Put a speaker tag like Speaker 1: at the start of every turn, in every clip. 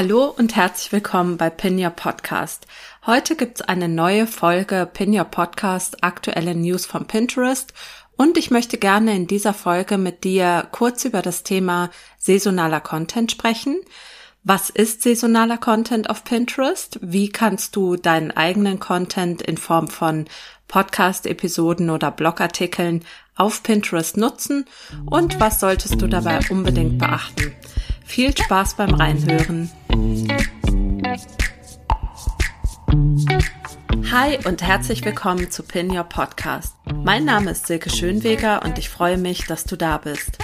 Speaker 1: Hallo und herzlich willkommen bei Pin Your Podcast. Heute gibt's eine neue Folge Pin Your Podcast aktuelle News von Pinterest und ich möchte gerne in dieser Folge mit dir kurz über das Thema saisonaler Content sprechen. Was ist saisonaler Content auf Pinterest? Wie kannst du deinen eigenen Content in Form von Podcast-Episoden oder Blogartikeln auf Pinterest nutzen? Und was solltest du dabei unbedingt beachten? Viel Spaß beim Reinhören. Hi und herzlich willkommen zu Pin Your Podcast. Mein Name ist Silke Schönweger und ich freue mich, dass du da bist.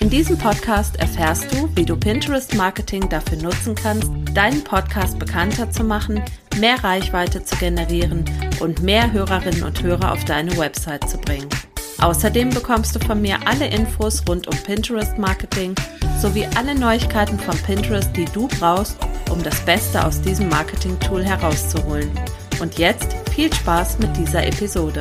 Speaker 1: In diesem Podcast erfährst du, wie du Pinterest Marketing dafür nutzen kannst, deinen Podcast bekannter zu machen, mehr Reichweite zu generieren und mehr Hörerinnen und Hörer auf deine Website zu bringen. Außerdem bekommst du von mir alle Infos rund um Pinterest Marketing sowie alle Neuigkeiten von Pinterest, die du brauchst, um das Beste aus diesem Marketing-Tool herauszuholen. Und jetzt viel Spaß mit dieser Episode.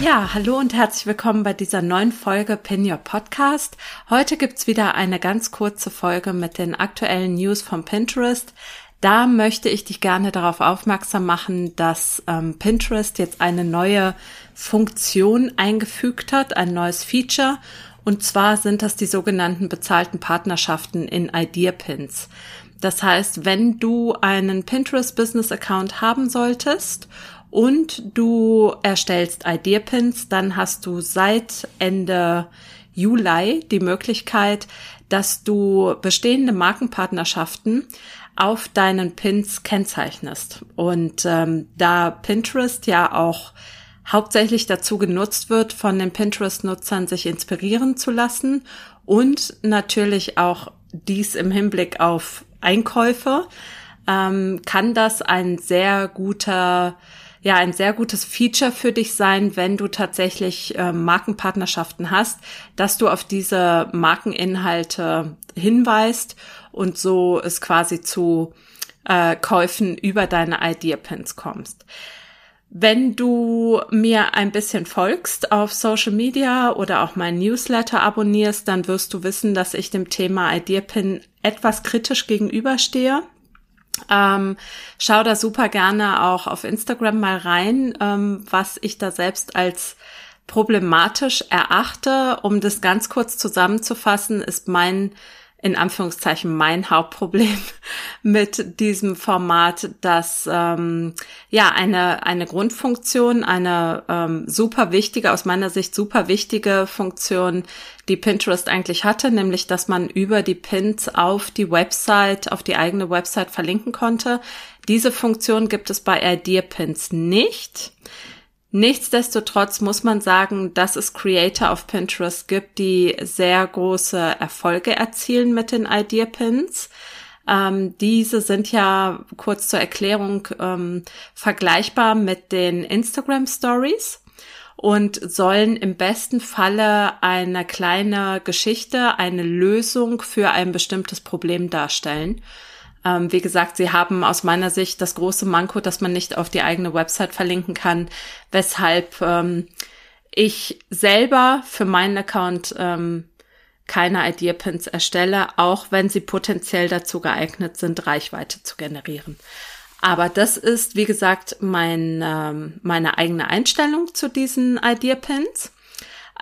Speaker 1: Ja, hallo und herzlich willkommen bei dieser neuen Folge Pin Your Podcast. Heute gibt's wieder eine ganz kurze Folge mit den aktuellen News von Pinterest. Da möchte ich dich gerne darauf aufmerksam machen, dass ähm, Pinterest jetzt eine neue Funktion eingefügt hat, ein neues Feature. Und zwar sind das die sogenannten bezahlten Partnerschaften in Idea Pins. Das heißt, wenn du einen Pinterest Business Account haben solltest und du erstellst Idea Pins, dann hast du seit Ende Juli die Möglichkeit, dass du bestehende Markenpartnerschaften auf deinen Pins kennzeichnest. Und ähm, da Pinterest ja auch hauptsächlich dazu genutzt wird, von den Pinterest-Nutzern sich inspirieren zu lassen und natürlich auch dies im Hinblick auf Einkäufe, ähm, kann das ein sehr guter ja ein sehr gutes Feature für dich sein, wenn du tatsächlich äh, Markenpartnerschaften hast, dass du auf diese Markeninhalte hinweist und so es quasi zu äh, Käufen über deine Idea Pins kommst. Wenn du mir ein bisschen folgst auf Social Media oder auch mein Newsletter abonnierst, dann wirst du wissen, dass ich dem Thema Idea Pin etwas kritisch gegenüberstehe. Ähm, schau da super gerne auch auf Instagram mal rein, ähm, was ich da selbst als problematisch erachte. Um das ganz kurz zusammenzufassen, ist mein in Anführungszeichen mein Hauptproblem mit diesem Format, dass ähm, ja eine eine Grundfunktion, eine ähm, super wichtige, aus meiner Sicht super wichtige Funktion, die Pinterest eigentlich hatte, nämlich dass man über die Pins auf die Website, auf die eigene Website verlinken konnte. Diese Funktion gibt es bei Idea Pins nicht. Nichtsdestotrotz muss man sagen, dass es Creator auf Pinterest gibt, die sehr große Erfolge erzielen mit den Idea Pins. Ähm, diese sind ja kurz zur Erklärung ähm, vergleichbar mit den Instagram Stories und sollen im besten Falle eine kleine Geschichte, eine Lösung für ein bestimmtes Problem darstellen. Ähm, wie gesagt, sie haben aus meiner Sicht das große Manko, dass man nicht auf die eigene Website verlinken kann, weshalb ähm, ich selber für meinen Account ähm, keine Idea-Pins erstelle, auch wenn sie potenziell dazu geeignet sind, Reichweite zu generieren. Aber das ist, wie gesagt, mein, ähm, meine eigene Einstellung zu diesen Idea-Pins.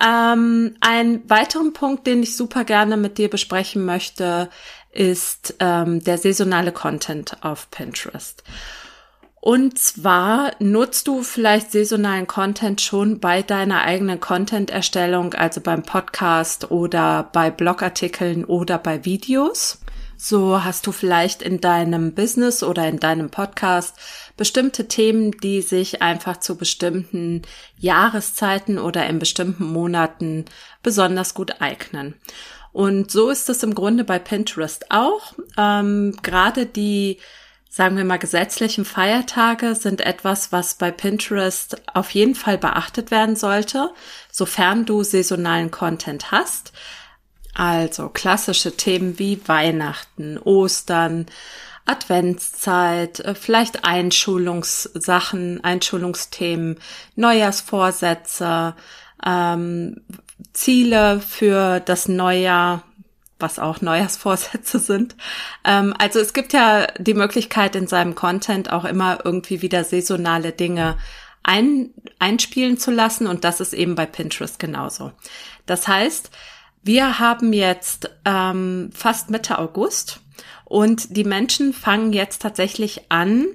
Speaker 1: Ähm, ein weiteren Punkt, den ich super gerne mit dir besprechen möchte, ist ähm, der saisonale Content auf Pinterest. Und zwar nutzt du vielleicht saisonalen Content schon bei deiner eigenen Content-Erstellung, also beim Podcast oder bei Blogartikeln oder bei Videos. So hast du vielleicht in deinem Business oder in deinem Podcast bestimmte Themen, die sich einfach zu bestimmten Jahreszeiten oder in bestimmten Monaten besonders gut eignen. Und so ist es im Grunde bei Pinterest auch. Ähm, Gerade die, sagen wir mal, gesetzlichen Feiertage sind etwas, was bei Pinterest auf jeden Fall beachtet werden sollte, sofern du saisonalen Content hast. Also klassische Themen wie Weihnachten, Ostern, Adventszeit, äh, vielleicht Einschulungssachen, Einschulungsthemen, Neujahrsvorsätze, ähm, Ziele für das Neujahr, was auch Neujahrsvorsätze sind. Ähm, also es gibt ja die Möglichkeit in seinem Content auch immer irgendwie wieder saisonale Dinge ein, einspielen zu lassen und das ist eben bei Pinterest genauso. Das heißt, wir haben jetzt ähm, fast Mitte August und die Menschen fangen jetzt tatsächlich an,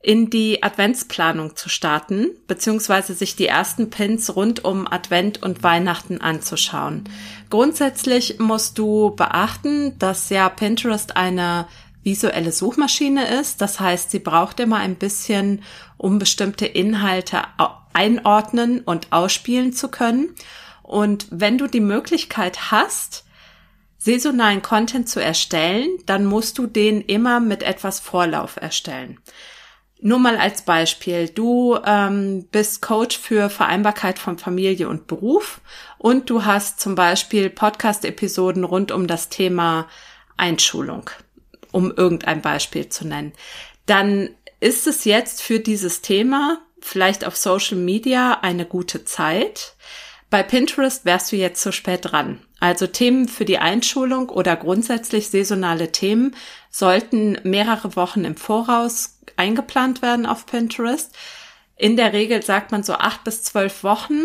Speaker 1: in die Adventsplanung zu starten, beziehungsweise sich die ersten Pins rund um Advent und Weihnachten anzuschauen. Grundsätzlich musst du beachten, dass ja Pinterest eine visuelle Suchmaschine ist. Das heißt, sie braucht immer ein bisschen, um bestimmte Inhalte einordnen und ausspielen zu können. Und wenn du die Möglichkeit hast, saisonalen Content zu erstellen, dann musst du den immer mit etwas Vorlauf erstellen. Nur mal als Beispiel, du ähm, bist Coach für Vereinbarkeit von Familie und Beruf und du hast zum Beispiel Podcast-Episoden rund um das Thema Einschulung, um irgendein Beispiel zu nennen. Dann ist es jetzt für dieses Thema vielleicht auf Social Media eine gute Zeit. Bei Pinterest wärst du jetzt zu spät dran. Also Themen für die Einschulung oder grundsätzlich saisonale Themen sollten mehrere Wochen im Voraus eingeplant werden auf Pinterest. In der Regel sagt man so acht bis zwölf Wochen.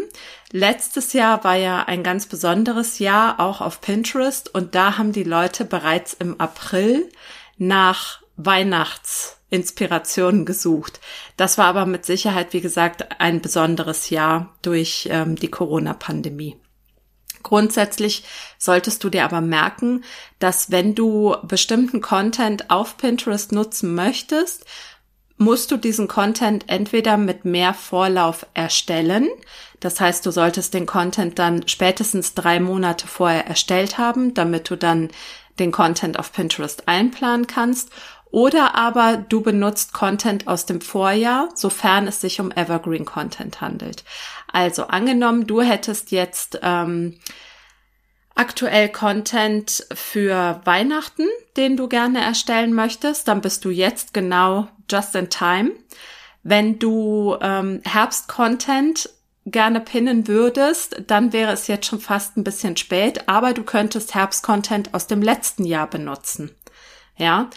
Speaker 1: Letztes Jahr war ja ein ganz besonderes Jahr auch auf Pinterest und da haben die Leute bereits im April nach Weihnachtsinspirationen gesucht. Das war aber mit Sicherheit, wie gesagt, ein besonderes Jahr durch ähm, die Corona-Pandemie. Grundsätzlich solltest du dir aber merken, dass wenn du bestimmten Content auf Pinterest nutzen möchtest, musst du diesen Content entweder mit mehr Vorlauf erstellen. Das heißt, du solltest den Content dann spätestens drei Monate vorher erstellt haben, damit du dann den Content auf Pinterest einplanen kannst. Oder aber du benutzt Content aus dem Vorjahr, sofern es sich um Evergreen Content handelt. Also angenommen, du hättest jetzt ähm, aktuell Content für Weihnachten, den du gerne erstellen möchtest, dann bist du jetzt genau just in time. Wenn du ähm, Herbst-Content gerne pinnen würdest, dann wäre es jetzt schon fast ein bisschen spät, aber du könntest Herbst-Content aus dem letzten Jahr benutzen. Ja,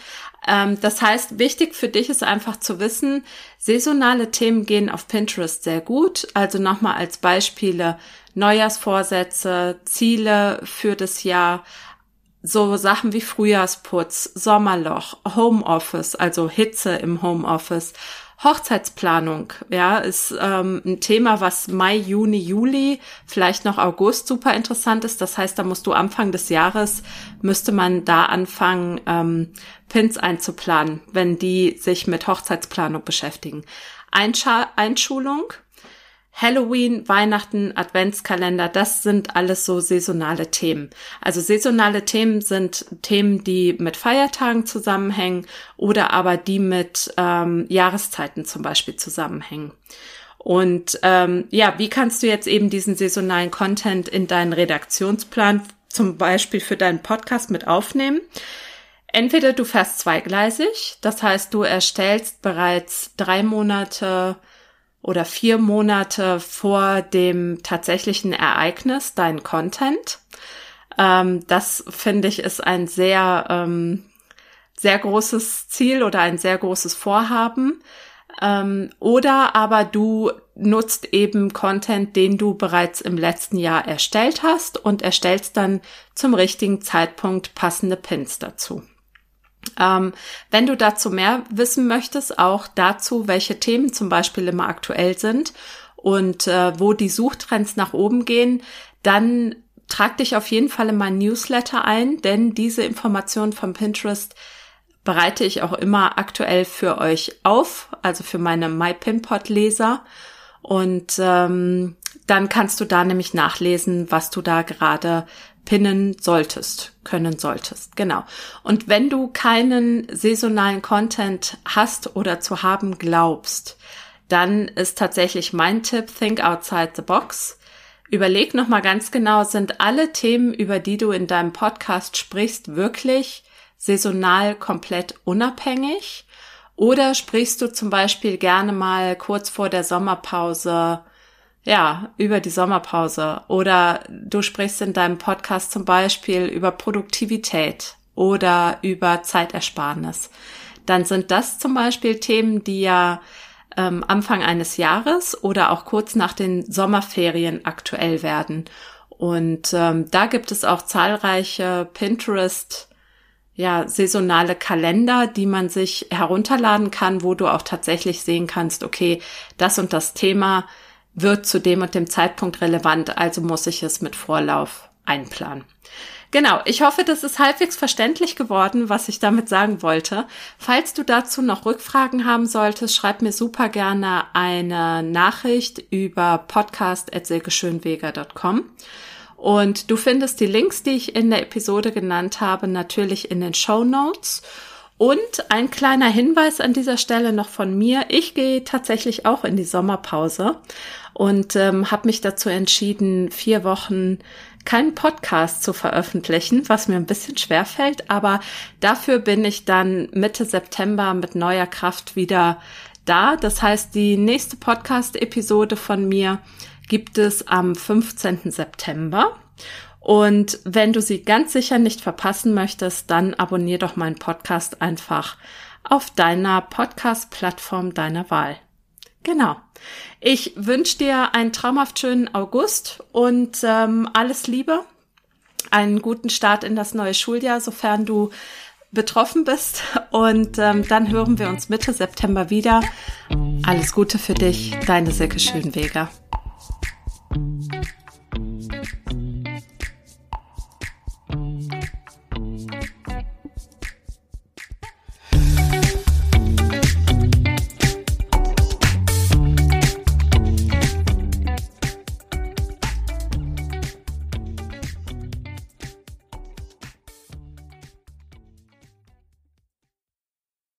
Speaker 1: ähm, das heißt, wichtig für dich ist einfach zu wissen, saisonale Themen gehen auf Pinterest sehr gut. Also nochmal als Beispiele Neujahrsvorsätze, Ziele für das Jahr, so Sachen wie Frühjahrsputz, Sommerloch, Homeoffice, also Hitze im Homeoffice, Hochzeitsplanung, ja, ist ähm, ein Thema, was Mai, Juni, Juli, vielleicht noch August super interessant ist. Das heißt, da musst du Anfang des Jahres, müsste man da anfangen, ähm, Pins einzuplanen, wenn die sich mit Hochzeitsplanung beschäftigen. Einscha Einschulung, Halloween, Weihnachten, Adventskalender, das sind alles so saisonale Themen. Also saisonale Themen sind Themen, die mit Feiertagen zusammenhängen oder aber die mit ähm, Jahreszeiten zum Beispiel zusammenhängen. Und ähm, ja, wie kannst du jetzt eben diesen saisonalen Content in deinen Redaktionsplan zum Beispiel für deinen Podcast mit aufnehmen? Entweder du fährst zweigleisig, das heißt, du erstellst bereits drei Monate oder vier Monate vor dem tatsächlichen Ereignis dein Content. Ähm, das finde ich ist ein sehr, ähm, sehr großes Ziel oder ein sehr großes Vorhaben. Ähm, oder aber du nutzt eben Content, den du bereits im letzten Jahr erstellt hast und erstellst dann zum richtigen Zeitpunkt passende Pins dazu. Ähm, wenn du dazu mehr wissen möchtest, auch dazu, welche Themen zum Beispiel immer aktuell sind und äh, wo die Suchtrends nach oben gehen, dann trag dich auf jeden Fall in mein Newsletter ein, denn diese Informationen von Pinterest bereite ich auch immer aktuell für euch auf, also für meine MyPinPod-Leser. Und ähm, dann kannst du da nämlich nachlesen, was du da gerade pinnen solltest, können solltest. Genau. Und wenn du keinen saisonalen Content hast oder zu haben glaubst, dann ist tatsächlich mein Tipp, think outside the box. Überleg nochmal ganz genau, sind alle Themen, über die du in deinem Podcast sprichst, wirklich saisonal komplett unabhängig? Oder sprichst du zum Beispiel gerne mal kurz vor der Sommerpause ja, über die Sommerpause oder du sprichst in deinem Podcast zum Beispiel über Produktivität oder über Zeitersparnis, dann sind das zum Beispiel Themen, die ja ähm, Anfang eines Jahres oder auch kurz nach den Sommerferien aktuell werden. Und ähm, da gibt es auch zahlreiche Pinterest ja, saisonale Kalender, die man sich herunterladen kann, wo du auch tatsächlich sehen kannst, okay, das und das Thema wird zu dem und dem Zeitpunkt relevant, also muss ich es mit Vorlauf einplanen. Genau, ich hoffe, das ist halbwegs verständlich geworden, was ich damit sagen wollte. Falls du dazu noch Rückfragen haben solltest, schreib mir super gerne eine Nachricht über podcast.silkeschönweger.com. Und du findest die Links, die ich in der Episode genannt habe, natürlich in den Show Notes. Und ein kleiner Hinweis an dieser Stelle noch von mir. Ich gehe tatsächlich auch in die Sommerpause und ähm, habe mich dazu entschieden, vier Wochen keinen Podcast zu veröffentlichen, was mir ein bisschen schwer fällt, aber dafür bin ich dann Mitte September mit neuer Kraft wieder da. Das heißt, die nächste Podcast-Episode von mir gibt es am 15. September. Und wenn du sie ganz sicher nicht verpassen möchtest, dann abonnier doch meinen Podcast einfach auf deiner Podcast-Plattform deiner Wahl. Genau. Ich wünsche dir einen traumhaft schönen August und ähm, alles Liebe, einen guten Start in das neue Schuljahr, sofern du betroffen bist. Und ähm, dann hören wir uns Mitte September wieder. Alles Gute für dich, deine Silke Schönweger.